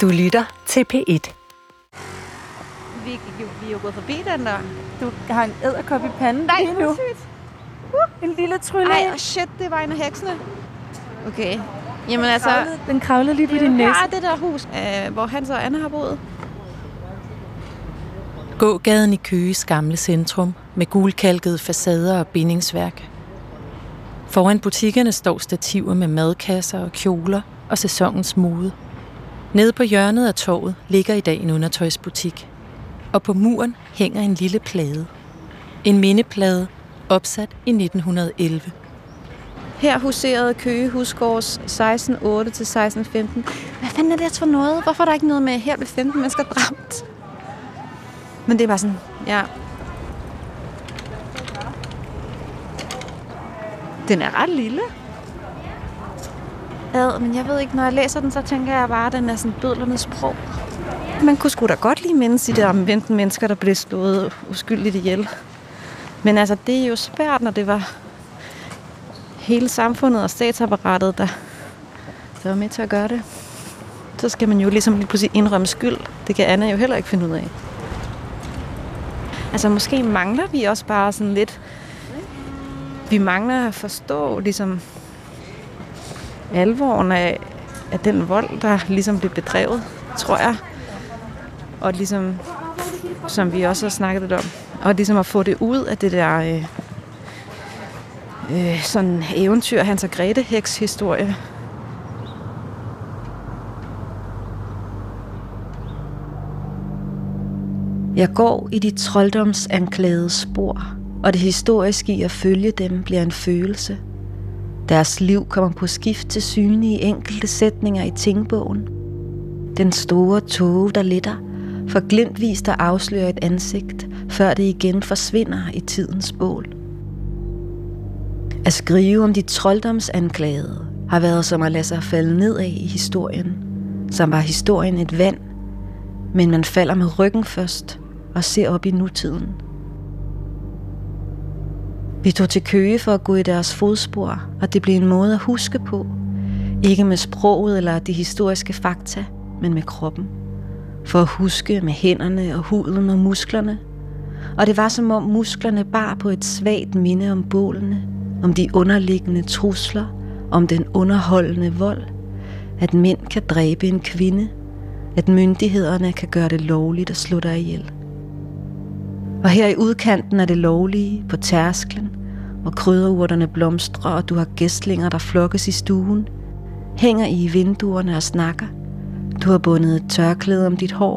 Du lytter til P1. Vi, vi, vi er jo gået forbi den der. Du har en æderkop i panden Nej, lige nu. sygt. En lille trylle. Ej, oh shit, det var en af heksene. Okay. Jamen altså, Kravlede- den kravlede lige på din næse. er det der hus, øh, hvor Hans og Anna har boet. Gågaden i Køges gamle centrum med gulkalkede facader og bindingsværk. Foran butikkerne står stativer med madkasser og kjoler og sæsonens mode. Nede på hjørnet af torvet ligger i dag en undertøjsbutik. Og på muren hænger en lille plade. En mindeplade opsat i 1911. Her huserede Køge Husgårds 1608 til 1615. Hvad fanden er det for noget? Hvorfor er der ikke noget med, her blev 15 mennesker dræbt? Men det er bare sådan, ja. Den er ret lille. Ad, men jeg ved ikke, når jeg læser den, så tænker jeg bare, at den er sådan bødlernes sprog. Man kunne sgu da godt lige mindes det om 15 mennesker, der blev slået uskyldigt ihjel. Men altså, det er jo svært, når det var hele samfundet og statsapparatet, der, der var med til at gøre det. Så skal man jo ligesom lige pludselig indrømme skyld. Det kan Anna jo heller ikke finde ud af. Altså måske mangler vi også bare sådan lidt... Vi mangler at forstå ligesom alvoren af, af den vold, der ligesom blev bedrevet, tror jeg. Og ligesom, som vi også har snakket lidt om, og ligesom at få det ud af det der øh, øh, sådan eventyr, Hans og Grete Heks historie. Jeg går i de trolddomsanklagede spor, og det historiske i at følge dem bliver en følelse. Deres liv kommer på skift til syne i enkelte sætninger i tingbogen. Den store tåge, der letter, for glimtvis der afslører et ansigt, før det igen forsvinder i tidens bål. At skrive om de trolddomsanklagede har været som at lade sig falde nedad i historien, som var historien et vand, men man falder med ryggen først og ser op i nutiden. Vi tog til Køge for at gå i deres fodspor, og det blev en måde at huske på. Ikke med sproget eller de historiske fakta, men med kroppen. For at huske med hænderne og huden og musklerne. Og det var som om musklerne bar på et svagt minde om bålene, om de underliggende trusler, om den underholdende vold, at mænd kan dræbe en kvinde, at myndighederne kan gøre det lovligt at slå dig ihjel. Og her i udkanten er det lovlige, på tærsklen, hvor krydderurterne blomstrer, og du har gæstlinger, der flokkes i stuen, hænger I i vinduerne og snakker. Du har bundet et tørklæde om dit hår.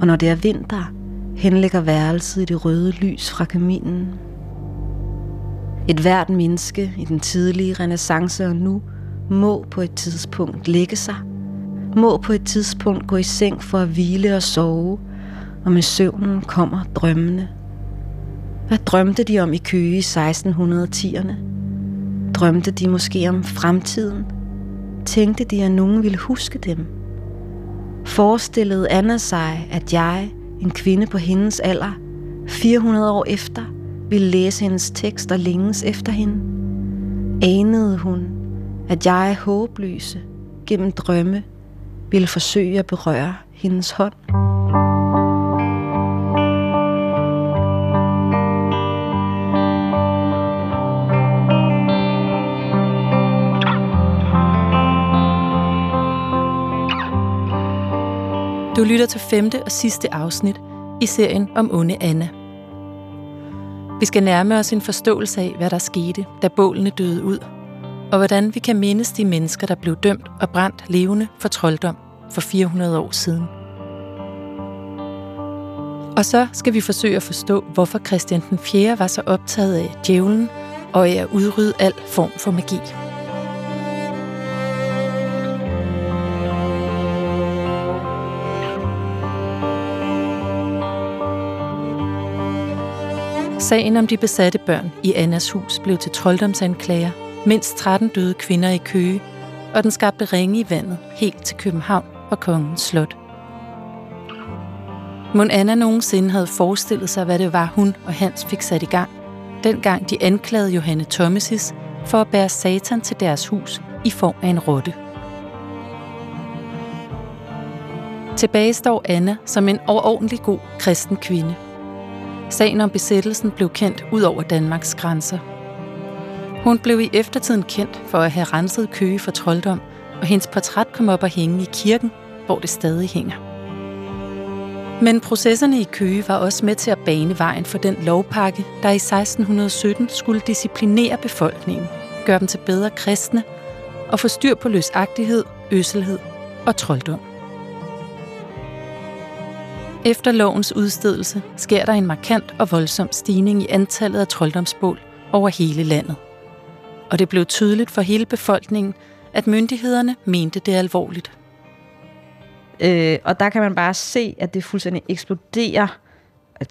Og når det er vinter, henlægger værelset i det røde lys fra kaminen. Et hvert menneske i den tidlige renaissance og nu må på et tidspunkt lægge sig, må på et tidspunkt gå i seng for at hvile og sove, og med søvnen kommer drømmene. Hvad drømte de om i Køge i 1610'erne? Drømte de måske om fremtiden? Tænkte de, at nogen ville huske dem? Forestillede Anna sig, at jeg, en kvinde på hendes alder, 400 år efter, ville læse hendes tekst og længes efter hende? Anede hun, at jeg håbløse gennem drømme ville forsøge at berøre hendes hånd? Du lytter til femte og sidste afsnit i serien om onde Anna. Vi skal nærme os en forståelse af, hvad der skete, da bålene døde ud, og hvordan vi kan mindes de mennesker, der blev dømt og brændt levende for trolddom for 400 år siden. Og så skal vi forsøge at forstå, hvorfor Christian den 4. var så optaget af djævlen og af at udrydde al form for magi. Sagen om de besatte børn i Annas hus blev til trolddomsanklager, mindst 13 døde kvinder i Køge, og den skabte ringe i vandet helt til København og Kongens Slot. Mon Anna nogensinde havde forestillet sig, hvad det var, hun og Hans fik sat i gang, dengang de anklagede Johanne Thomasis for at bære satan til deres hus i form af en rotte. Tilbage står Anna som en overordentlig god kristen kvinde. Sagen om besættelsen blev kendt ud over Danmarks grænser. Hun blev i eftertiden kendt for at have renset Køge for trolddom, og hendes portræt kom op og hænge i kirken, hvor det stadig hænger. Men processerne i Køge var også med til at bane vejen for den lovpakke, der i 1617 skulle disciplinere befolkningen, gøre dem til bedre kristne og få styr på løsagtighed, øselhed og trolddom. Efter lovens udstedelse sker der en markant og voldsom stigning i antallet af trolddomsbål over hele landet. Og det blev tydeligt for hele befolkningen, at myndighederne mente det alvorligt. Øh, og der kan man bare se, at det fuldstændig eksploderer.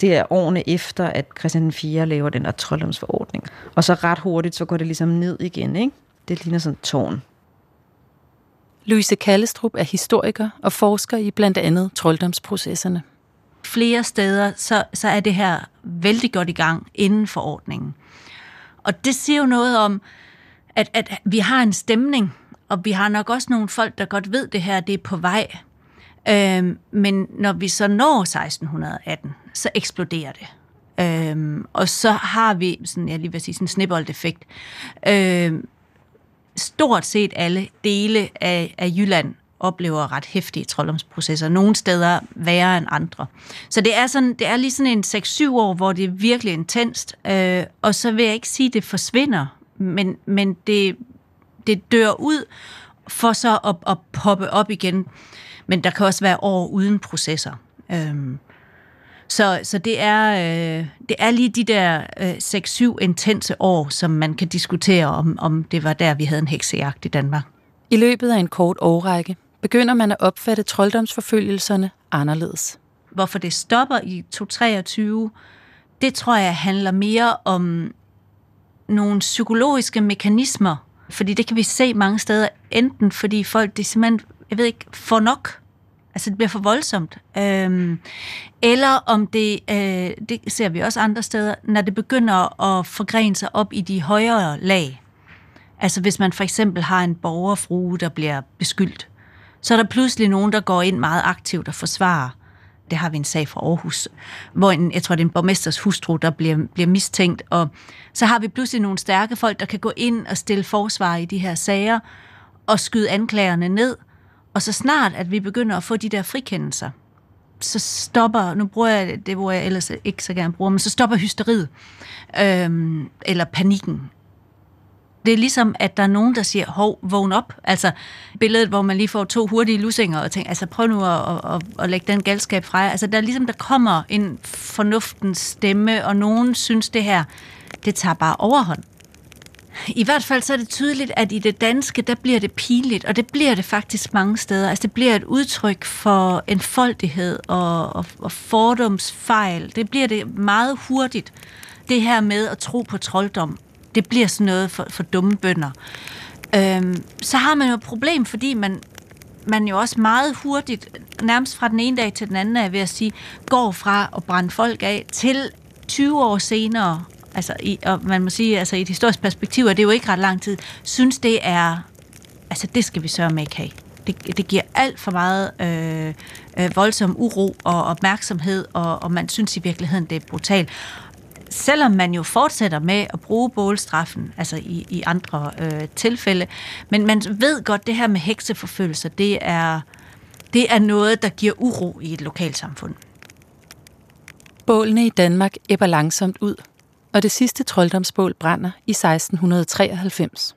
Det er årene efter, at Christian 4 laver den der trolddomsforordning. Og så ret hurtigt, så går det ligesom ned igen. Ikke? Det ligner sådan et tårn. Louise Kallestrup er historiker og forsker i blandt andet trolddomsprocesserne. Flere steder, så, så er det her vældig godt i gang inden for ordningen. Og det siger jo noget om, at, at vi har en stemning, og vi har nok også nogle folk, der godt ved det her, det er på vej. Øhm, men når vi så når 1618, så eksploderer det. Øhm, og så har vi, sådan, jeg lige vil sige, sådan en snibbold-effekt. Øhm, stort set alle dele af, af Jylland oplever ret hæftige trolddomsprocesser. Nogle steder værre end andre. Så det er, sådan, det er lige sådan en 6-7 år, hvor det er virkelig intenst. Øh, og så vil jeg ikke sige, at det forsvinder, men, men det, det dør ud for så at, at poppe op igen. Men der kan også være år uden processer. Øh, så, så det, er, øh, det er lige de der øh, 6-7 intense år, som man kan diskutere, om, om det var der, vi havde en heksejagt i Danmark. I løbet af en kort årrække begynder man at opfatte trolddomsforfølgelserne anderledes. Hvorfor det stopper i 2023, det tror jeg handler mere om nogle psykologiske mekanismer, fordi det kan vi se mange steder, enten fordi folk det simpelthen, jeg ved ikke, får nok, altså det bliver for voldsomt, øhm, eller om det, øh, det ser vi også andre steder, når det begynder at forgrene sig op i de højere lag. Altså hvis man for eksempel har en borgerfrue, der bliver beskyldt, så er der pludselig nogen, der går ind meget aktivt og forsvarer. Det har vi en sag fra Aarhus, hvor en, jeg tror, det er en borgmesters hustru, der bliver, bliver mistænkt. Og så har vi pludselig nogle stærke folk, der kan gå ind og stille forsvar i de her sager og skyde anklagerne ned. Og så snart, at vi begynder at få de der frikendelser, så stopper, nu bruger jeg det, hvor jeg ellers ikke så gerne bruger, men så stopper hysteriet, øhm, eller panikken, det er ligesom, at der er nogen, der siger, hov, vågn op. Altså billedet, hvor man lige får to hurtige lussinger og tænker, altså prøv nu at, at, at, at lægge den galskab fra Altså der er ligesom, der kommer en fornuftens stemme, og nogen synes det her, det tager bare overhånd. I hvert fald så er det tydeligt, at i det danske, der bliver det pinligt, og det bliver det faktisk mange steder. Altså det bliver et udtryk for enfoldighed og, og, og fordomsfejl. Det bliver det meget hurtigt, det her med at tro på trolddom det bliver sådan noget for, for dumme bønder. Øhm, så har man jo et problem, fordi man, man jo også meget hurtigt, nærmest fra den ene dag til den anden, er ved at sige, går fra at brænde folk af til 20 år senere, altså i, og man må sige, altså i et historisk perspektiv er det jo ikke ret lang tid, synes det er, altså det skal vi sørge med ikke have. Det, det giver alt for meget øh, øh, voldsom uro og opmærksomhed, og, og man synes i virkeligheden, det er brutalt selvom man jo fortsætter med at bruge bålstraffen, altså i, i andre øh, tilfælde, men man ved godt, det her med hekseforfølgelser, det er, det er noget, der giver uro i et lokalsamfund. Bålene i Danmark æbber langsomt ud, og det sidste trolddomsbål brænder i 1693.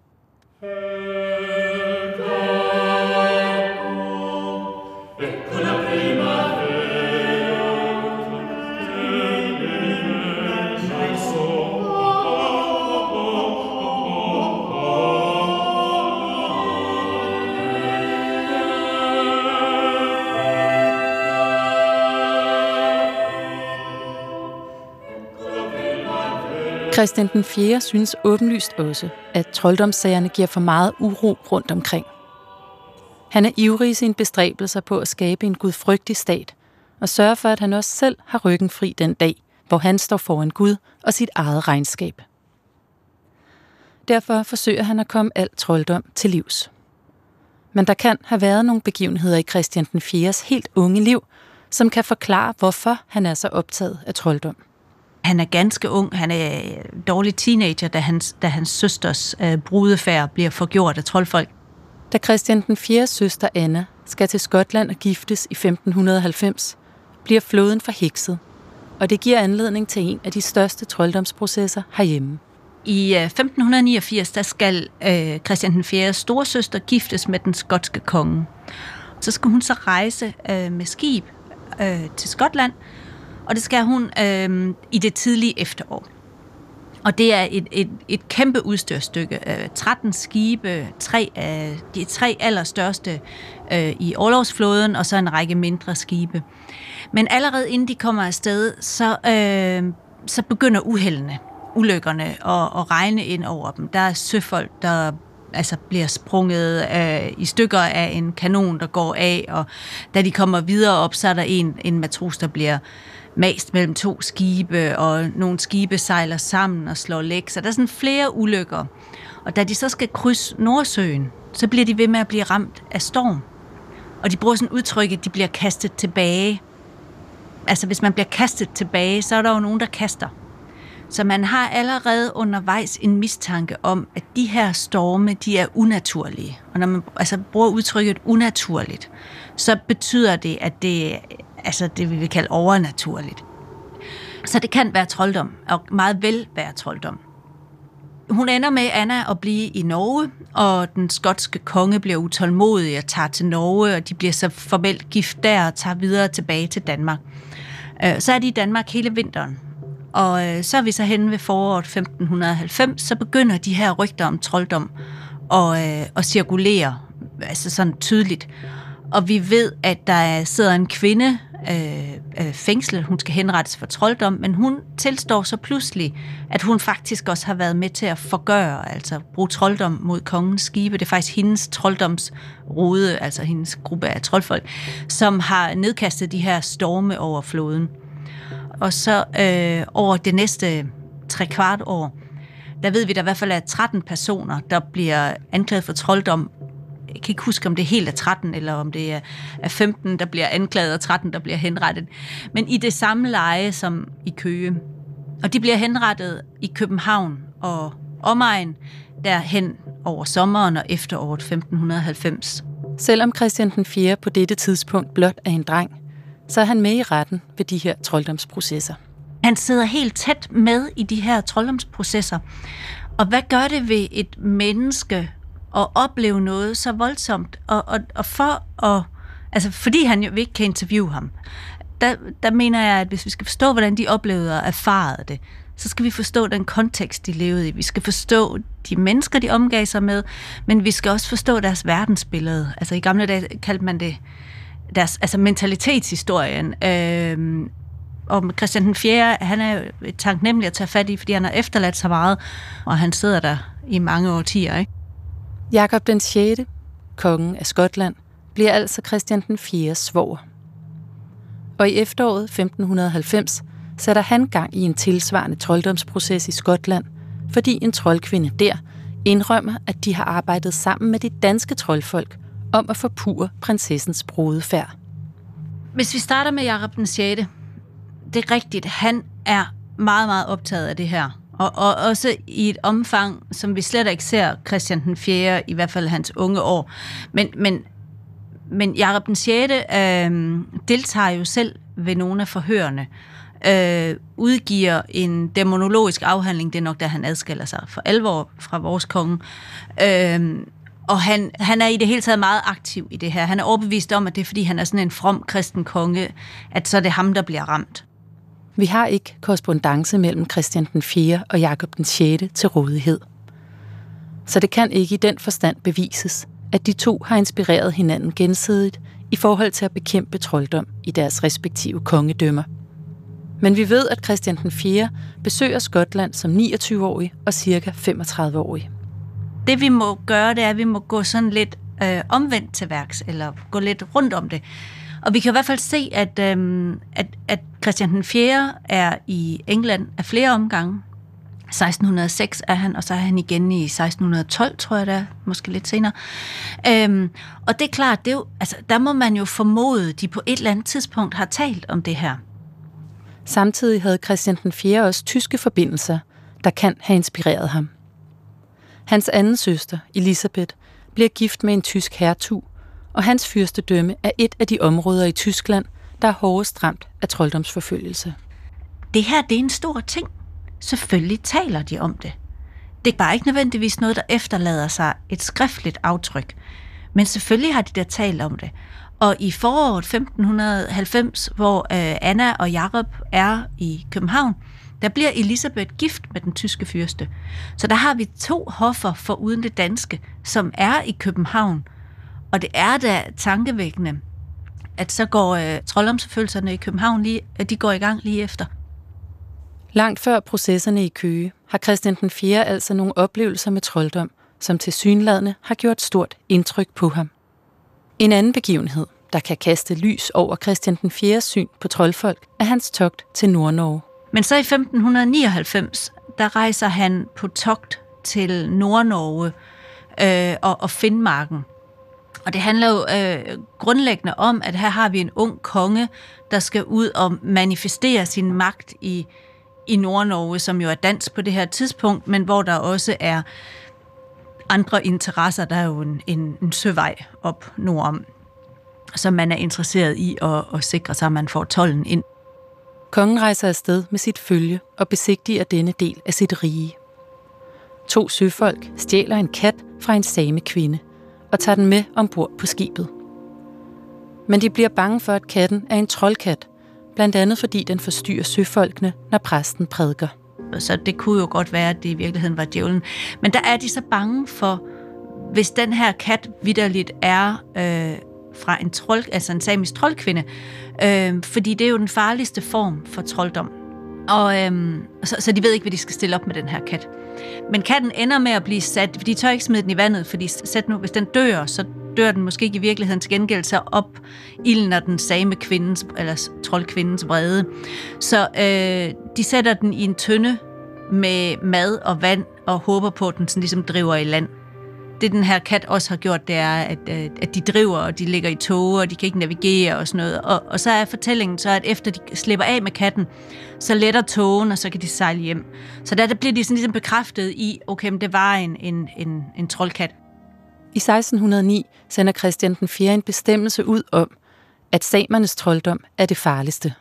Christian den 4. synes åbenlyst også, at trolddomssagerne giver for meget uro rundt omkring. Han er ivrig i sine bestræbelser på at skabe en gudfrygtig stat, og sørge for, at han også selv har ryggen fri den dag, hvor han står foran Gud og sit eget regnskab. Derfor forsøger han at komme alt trolddom til livs. Men der kan have været nogle begivenheder i Christian den 4's helt unge liv, som kan forklare, hvorfor han er så optaget af trolddom. Han er ganske ung. Han er dårlig teenager, da hans, da hans søsters øh, brudefærd bliver forgjort af troldfolk. Da Christian den 4. søster Anna skal til Skotland og giftes i 1590, bliver floden forhekset, og det giver anledning til en af de største trolddomsprocesser herhjemme. I 1589 der skal øh, Christian den 4. storsøster giftes med den skotske konge. Så skal hun så rejse øh, med skib øh, til Skotland, og det skal hun øh, i det tidlige efterår. Og det er et, et, et kæmpe udstyrstykke. 13 øh, skibe, tre af de tre allerstørste øh, i overlovsflåden, og så en række mindre skibe. Men allerede inden de kommer afsted, så, øh, så begynder uheldene, ulykkerne at, at regne ind over dem. Der er søfolk, der altså bliver sprunget øh, i stykker af en kanon, der går af, og da de kommer videre op, så er der en, en matros, der bliver mast mellem to skibe, og nogle skibe sejler sammen og slår læk. Så der er sådan flere ulykker. Og da de så skal krydse Nordsøen, så bliver de ved med at blive ramt af storm. Og de bruger sådan udtryk, at de bliver kastet tilbage. Altså hvis man bliver kastet tilbage, så er der jo nogen, der kaster. Så man har allerede undervejs en mistanke om, at de her storme, de er unaturlige. Og når man altså, bruger udtrykket unaturligt, så betyder det, at det altså det, vi vil kalde overnaturligt. Så det kan være trolddom, og meget vel være trolddom. Hun ender med Anna at blive i Norge, og den skotske konge bliver utålmodig og tager til Norge, og de bliver så formelt gift der og tager videre tilbage til Danmark. Øh, så er de i Danmark hele vinteren, og øh, så er vi så henne ved foråret 1590, så begynder de her rygter om trolddom at, øh, at cirkulere altså sådan tydeligt. Og vi ved, at der sidder en kvinde øh, øh, fængslet. Hun skal henrettes for trolddom, men hun tilstår så pludselig, at hun faktisk også har været med til at forgøre, altså bruge trolddom mod kongens skibe. Det er faktisk hendes trolddomsrode, altså hendes gruppe af troldfolk, som har nedkastet de her storme over floden. Og så øh, over det næste tre kvart år, der ved vi, at der i hvert fald er 13 personer, der bliver anklaget for trolddom jeg kan ikke huske, om det er helt af 13, eller om det er, af 15, der bliver anklaget, og 13, der bliver henrettet. Men i det samme leje som i Køge. Og de bliver henrettet i København og omegn, derhen over sommeren og efteråret 1590. Selvom Christian den 4. på dette tidspunkt blot er en dreng, så er han med i retten ved de her trolddomsprocesser. Han sidder helt tæt med i de her trolddomsprocesser. Og hvad gør det ved et menneske at opleve noget så voldsomt, og, og, og for at, altså fordi han jo ikke kan interviewe ham, der, der mener jeg, at hvis vi skal forstå, hvordan de oplevede og erfarede det, så skal vi forstå den kontekst, de levede i. Vi skal forstå de mennesker, de omgav sig med, men vi skal også forstå deres verdensbillede. Altså i gamle dage kaldte man det deres altså mentalitetshistorien. Øh, og Christian den 4., han er jo taknemmelig at tage fat i, fordi han har efterladt så meget, og han sidder der i mange årtier, ikke? Jakob den 6., kongen af Skotland, bliver altså Christian den 4. svoger. Og i efteråret 1590 sætter han gang i en tilsvarende trolddomsproces i Skotland, fordi en troldkvinde der indrømmer, at de har arbejdet sammen med de danske troldfolk om at forpure prinsessens brudefærd. Hvis vi starter med Jakob den 6., det er rigtigt, han er meget, meget optaget af det her. Og, og også i et omfang, som vi slet ikke ser Christian den 4., i hvert fald hans unge år. Men, men, men Jakob den 6. Øh, deltager jo selv ved nogle af forhørene, øh, udgiver en demonologisk afhandling, det er nok, da han adskiller sig for alvor fra vores konge, øh, og han, han er i det hele taget meget aktiv i det her. Han er overbevist om, at det er, fordi han er sådan en from kristen konge, at så er det ham, der bliver ramt. Vi har ikke korrespondence mellem Christian den 4. og Jakob den 6. til rådighed. Så det kan ikke i den forstand bevises, at de to har inspireret hinanden gensidigt i forhold til at bekæmpe trolddom i deres respektive kongedømmer. Men vi ved, at Christian den 4. besøger Skotland som 29-årig og cirka 35-årig. Det vi må gøre, det er, at vi må gå sådan lidt øh, omvendt til værks, eller gå lidt rundt om det. Og vi kan i hvert fald se, at, øh, at, at Christian den 4. er i England af flere omgange. 1606 er han, og så er han igen i 1612, tror jeg det er, måske lidt senere. Øhm, og det er klart, det er jo, altså, der må man jo formode, de på et eller andet tidspunkt har talt om det her. Samtidig havde Christian den 4. også tyske forbindelser, der kan have inspireret ham. Hans anden søster, Elisabeth, bliver gift med en tysk hertug, og hans fyrstedømme er et af de områder i Tyskland, der er hårdest ramt af trolddomsforfølgelse. Det her, det er en stor ting. Selvfølgelig taler de om det. Det er bare ikke nødvendigvis noget, der efterlader sig et skriftligt aftryk. Men selvfølgelig har de der talt om det. Og i foråret 1590, hvor øh, Anna og Jakob er i København, der bliver Elisabeth gift med den tyske fyrste. Så der har vi to hoffer for uden det danske, som er i København. Og det er da tankevækkende, at så går øh, trolddomsforfølgelserne i København lige, de går i gang lige efter. Langt før processerne i Køge har Christian den 4. altså nogle oplevelser med trolddom, som til synladende har gjort stort indtryk på ham. En anden begivenhed, der kan kaste lys over Christian den 4. syn på troldfolk, er hans togt til Nordnorge. Men så i 1599, der rejser han på togt til Nordnorge øh, og, og Finnmarken. Og det handler jo øh, grundlæggende om, at her har vi en ung konge, der skal ud og manifestere sin magt i, i Nordnorge, som jo er dansk på det her tidspunkt, men hvor der også er andre interesser. Der er jo en, en, en søvej op nordom, som man er interesseret i at, at sikre sig, at man får tollen ind. Kongen rejser afsted med sit følge og besigtiger denne del af sit rige. To søfolk stjæler en kat fra en same kvinde og tager den med ombord på skibet. Men de bliver bange for, at katten er en troldkat, blandt andet fordi den forstyrrer søfolkene, når præsten prædiker. Så det kunne jo godt være, at det i virkeligheden var djævlen. Men der er de så bange for, hvis den her kat vidderligt er øh, fra en trold, altså en samisk troldkvinde, øh, fordi det er jo den farligste form for trolddom. Og, øhm, så, så de ved ikke, hvad de skal stille op med den her kat. Men katten ender med at blive sat, fordi de tør ikke smide den i vandet, fordi sæt nu, hvis den dør, så dør den måske ikke i virkeligheden til gengæld så op af den same kvindens, eller troldkvindens vrede. Så øh, de sætter den i en tønde med mad og vand og håber på, at den sådan ligesom driver i land det den her kat også har gjort, det er, at, øh, at de driver, og de ligger i tog, og de kan ikke navigere og sådan noget. Og, og så er fortællingen så, at efter de slipper af med katten, så letter togen, og så kan de sejle hjem. Så der, der bliver de sådan ligesom bekræftet i, okay, men det var en, en, en, en troldkat. I 1609 sender Christian den 4. en bestemmelse ud om, at samernes trolddom er det farligste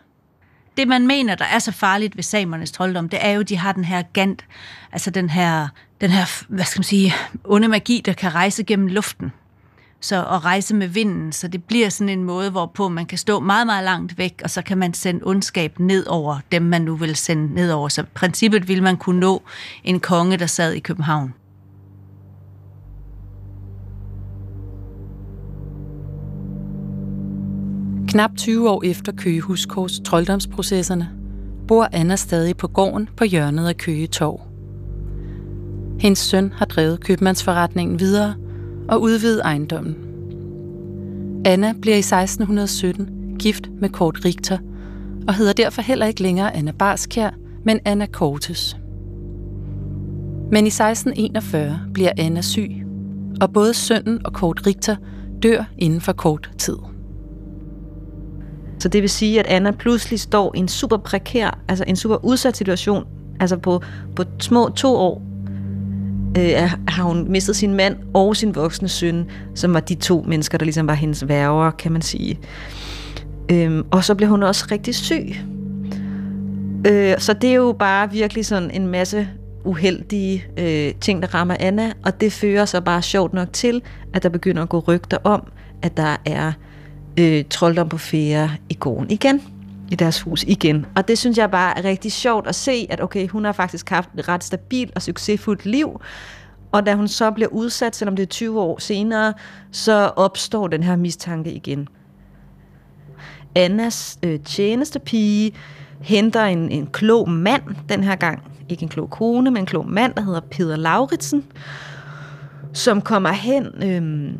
det, man mener, der er så farligt ved samernes trolddom, det er jo, at de har den her gant, altså den her, den her, hvad skal man sige, onde magi, der kan rejse gennem luften. Så at rejse med vinden, så det bliver sådan en måde, hvorpå man kan stå meget, meget langt væk, og så kan man sende ondskab ned over dem, man nu vil sende ned over. Så princippet vil man kunne nå en konge, der sad i København. Knap 20 år efter Køge Huskors trolddomsprocesserne, bor Anna stadig på gården på hjørnet af Køge Torv. Hendes søn har drevet købmandsforretningen videre og udvidet ejendommen. Anna bliver i 1617 gift med Kort Richter og hedder derfor heller ikke længere Anna Barskær, men Anna Kortes. Men i 1641 bliver Anna syg, og både sønnen og Kort Richter dør inden for kort tid. Så det vil sige, at Anna pludselig står i en super prekær, altså en super udsat situation. Altså på, på små to år øh, har hun mistet sin mand og sin voksne søn, som var de to mennesker, der ligesom var hendes værger, kan man sige. Øhm, og så blev hun også rigtig syg. Øh, så det er jo bare virkelig sådan en masse uheldige øh, ting, der rammer Anna, og det fører så bare sjovt nok til, at der begynder at gå rygter om, at der er øh, trolddom på fære i gården igen i deres hus igen. Og det synes jeg bare er rigtig sjovt at se, at okay, hun har faktisk haft et ret stabilt og succesfuldt liv, og da hun så bliver udsat, selvom det er 20 år senere, så opstår den her mistanke igen. Annas øh, tjenestepige henter en, en klog mand den her gang. Ikke en klog kone, men en klog mand, der hedder Peter Lauritsen, som kommer hen øh,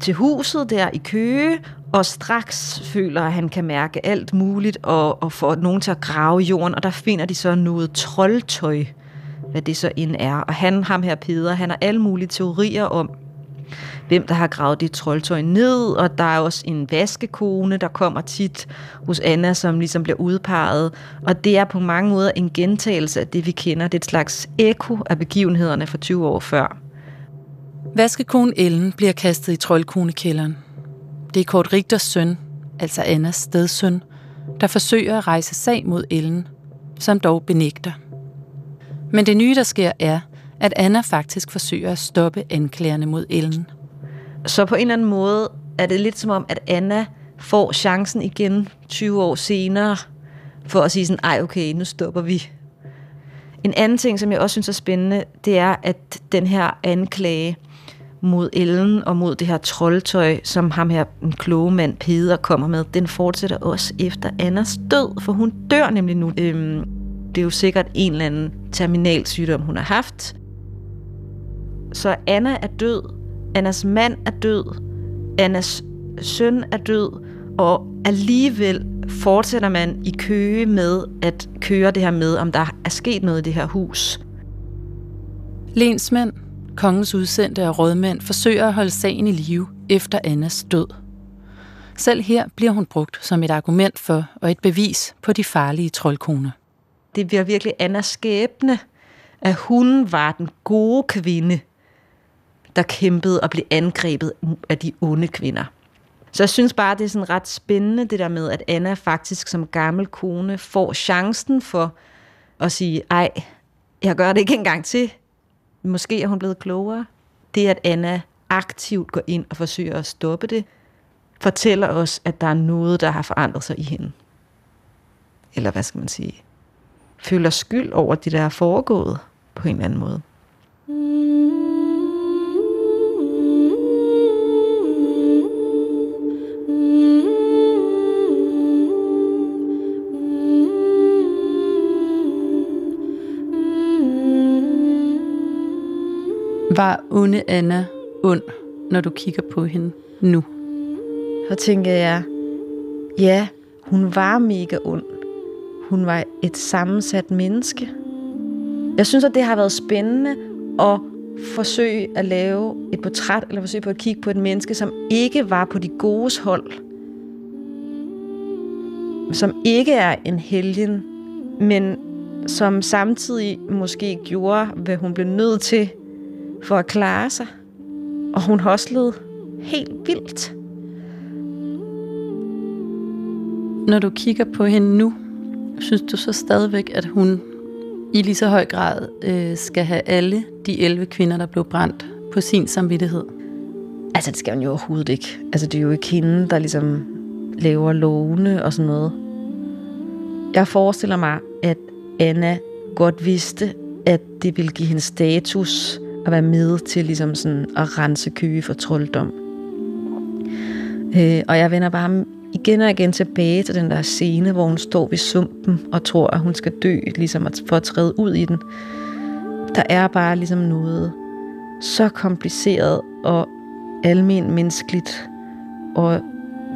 til huset der i Køge, og straks føler, at han kan mærke alt muligt, og, og får nogen til at grave jorden, og der finder de så noget troldtøj hvad det så end er. Og han, ham her Peder, han har alle mulige teorier om, hvem der har gravet det troldtøj ned, og der er også en vaskekone, der kommer tit hos Anna, som ligesom bliver udpeget, og det er på mange måder en gentagelse af det, vi kender. Det er et slags ekko af begivenhederne for 20 år før. Vaskekonen Ellen bliver kastet i troldkonekælderen. Det er Kort Rigters søn, altså Annas stedsøn, der forsøger at rejse sag mod Ellen, som dog benægter. Men det nye, der sker, er, at Anna faktisk forsøger at stoppe anklagerne mod Ellen. Så på en eller anden måde er det lidt som om, at Anna får chancen igen 20 år senere, for at sige sådan, ej okay, nu stopper vi. En anden ting, som jeg også synes er spændende, det er, at den her anklage mod Ellen og mod det her troldtøj, som ham her, en kloge mand, Peder, kommer med, den fortsætter også efter Annas død, for hun dør nemlig nu. Øhm, det er jo sikkert en eller anden terminal sygdom, hun har haft. Så Anna er død, Annas mand er død, Annas søn er død, og alligevel fortsætter man i køge med at køre det her med, om der er sket noget i det her hus. Lensmand kongens udsendte og rådmænd forsøger at holde sagen i live efter Annas død. Selv her bliver hun brugt som et argument for og et bevis på de farlige troldkoner. Det bliver virkelig Annas skæbne, at hun var den gode kvinde, der kæmpede og blev angrebet af de onde kvinder. Så jeg synes bare, det er sådan ret spændende, det der med, at Anna faktisk som gammel kone får chancen for at sige, ej, jeg gør det ikke engang til. Måske er hun blevet klogere. Det, at Anna aktivt går ind og forsøger at stoppe det, fortæller os, at der er noget, der har forandret sig i hende. Eller hvad skal man sige? Føler skyld over det, der er foregået på en eller anden måde. Mm. Var onde Anna ond, når du kigger på hende nu? Så tænker jeg, ja, hun var mega ond. Hun var et sammensat menneske. Jeg synes, at det har været spændende at forsøge at lave et portræt, eller forsøge på at kigge på et menneske, som ikke var på de godes hold. Som ikke er en helgen, men som samtidig måske gjorde, hvad hun blev nødt til for at klare sig. Og hun hoslede helt vildt. Når du kigger på hende nu, synes du så stadigvæk, at hun i lige så høj grad øh, skal have alle de 11 kvinder, der blev brændt på sin samvittighed? Altså, det skal hun jo overhovedet ikke. Altså, det er jo ikke hende, der ligesom laver lovene og sådan noget. Jeg forestiller mig, at Anna godt vidste, at det ville give hende status at være med til ligesom sådan at rense køge for trolddom. Øh, og jeg vender bare igen og igen tilbage til den der scene, hvor hun står ved sumpen og tror, at hun skal dø, ligesom for at træde ud i den. Der er bare ligesom noget så kompliceret og almen menneskeligt og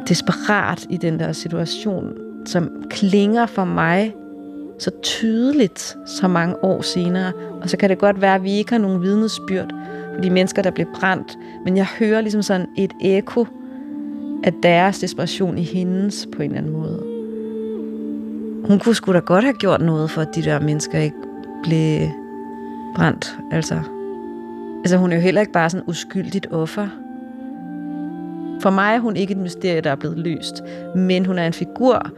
desperat i den der situation, som klinger for mig så tydeligt så mange år senere. Og så kan det godt være, at vi ikke har nogen vidnesbyrd for de mennesker, der blev brændt. Men jeg hører ligesom sådan et eko af deres desperation i hendes på en eller anden måde. Hun kunne sgu da godt have gjort noget for, at de der mennesker ikke blev brændt. Altså, altså hun er jo heller ikke bare sådan uskyldigt offer. For mig er hun ikke et mysterie, der er blevet løst, men hun er en figur,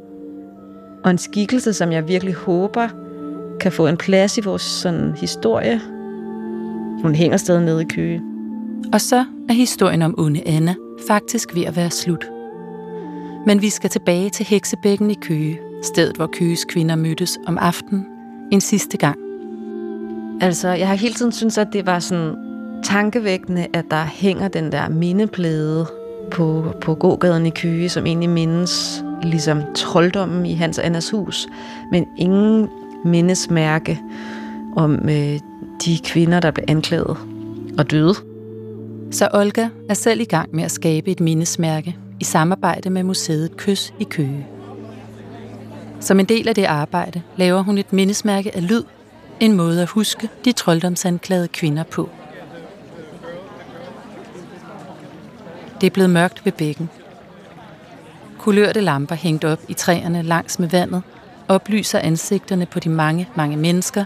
og en skikkelse, som jeg virkelig håber kan få en plads i vores sådan, historie. Hun hænger stadig nede i køge. Og så er historien om onde Anna faktisk ved at være slut. Men vi skal tilbage til Heksebækken i Køge, stedet hvor Køges kvinder mødtes om aftenen en sidste gang. Altså, jeg har hele tiden syntes, at det var sådan tankevækkende, at der hænger den der mindeplade på, på gågaden i Køge, som egentlig mindes ligesom trolddommen i Hans Annas hus, men ingen mindesmærke om øh, de kvinder, der blev anklaget og døde. Så Olga er selv i gang med at skabe et mindesmærke i samarbejde med museet Kys i Køge. Som en del af det arbejde laver hun et mindesmærke af lyd, En måde at huske de trolddomsanklagede kvinder på. Det er blevet mørkt ved bækken. Kulørte lamper hængt op i træerne langs med vandet oplyser ansigterne på de mange, mange mennesker,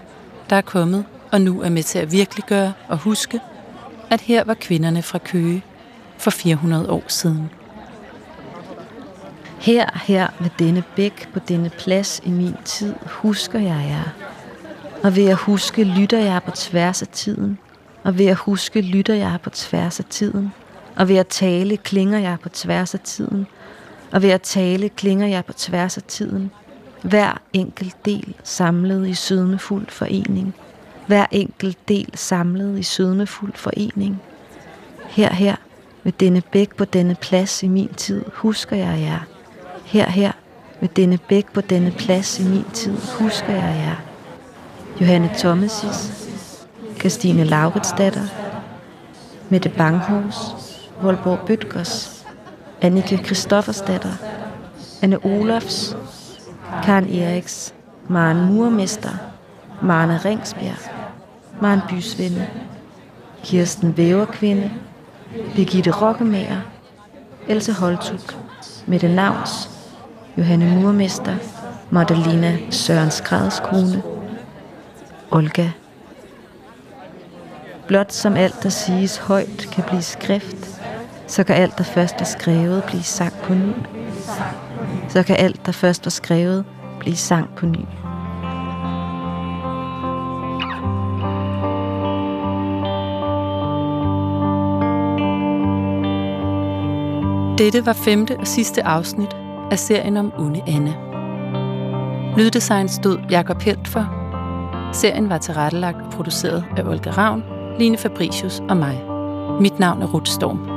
der er kommet og nu er med til at virkeliggøre og huske, at her var kvinderne fra Køge for 400 år siden. Her, her ved denne bæk på denne plads i min tid, husker jeg jer. Og ved at huske, lytter jeg på tværs af tiden. Og ved at huske, lytter jeg på tværs af tiden. Og ved at tale, klinger jeg på tværs af tiden. Og ved at tale, klinger jeg på tværs af tiden. Hver enkelt del samlet i sødmefuld forening. Hver enkelt del samlet i sødmefuld forening. Her, her, ved denne bæk på denne plads i min tid, husker jeg jer. Her, her, ved denne bæk på denne plads i min tid, husker jeg jer. Johanne Thomasis, Christine Lauritsdatter, Mette Banghus, Volborg Bøtgers, Annike Christoffersdatter, Anne Olofs, Karen Eriks, Maren Murmester, Marne Ringsbjerg, Maren Bysvinde, Kirsten Væverkvinde, Birgitte Rokkemager, Else Holtuk, Mette Navns, Johanne Murmester, Magdalena Sørens kone, Olga. Blot som alt, der siges højt, kan blive skrift, så kan alt, der først er skrevet, blive sang på ny. Så kan alt, der først var skrevet, blive sang på ny. Dette var femte og sidste afsnit af serien om Unge Anne. Lyddesign stod Jakob Helt for. Serien var tilrettelagt og produceret af Olga Ravn, Line Fabricius og mig. Mit navn er Ruth Storm.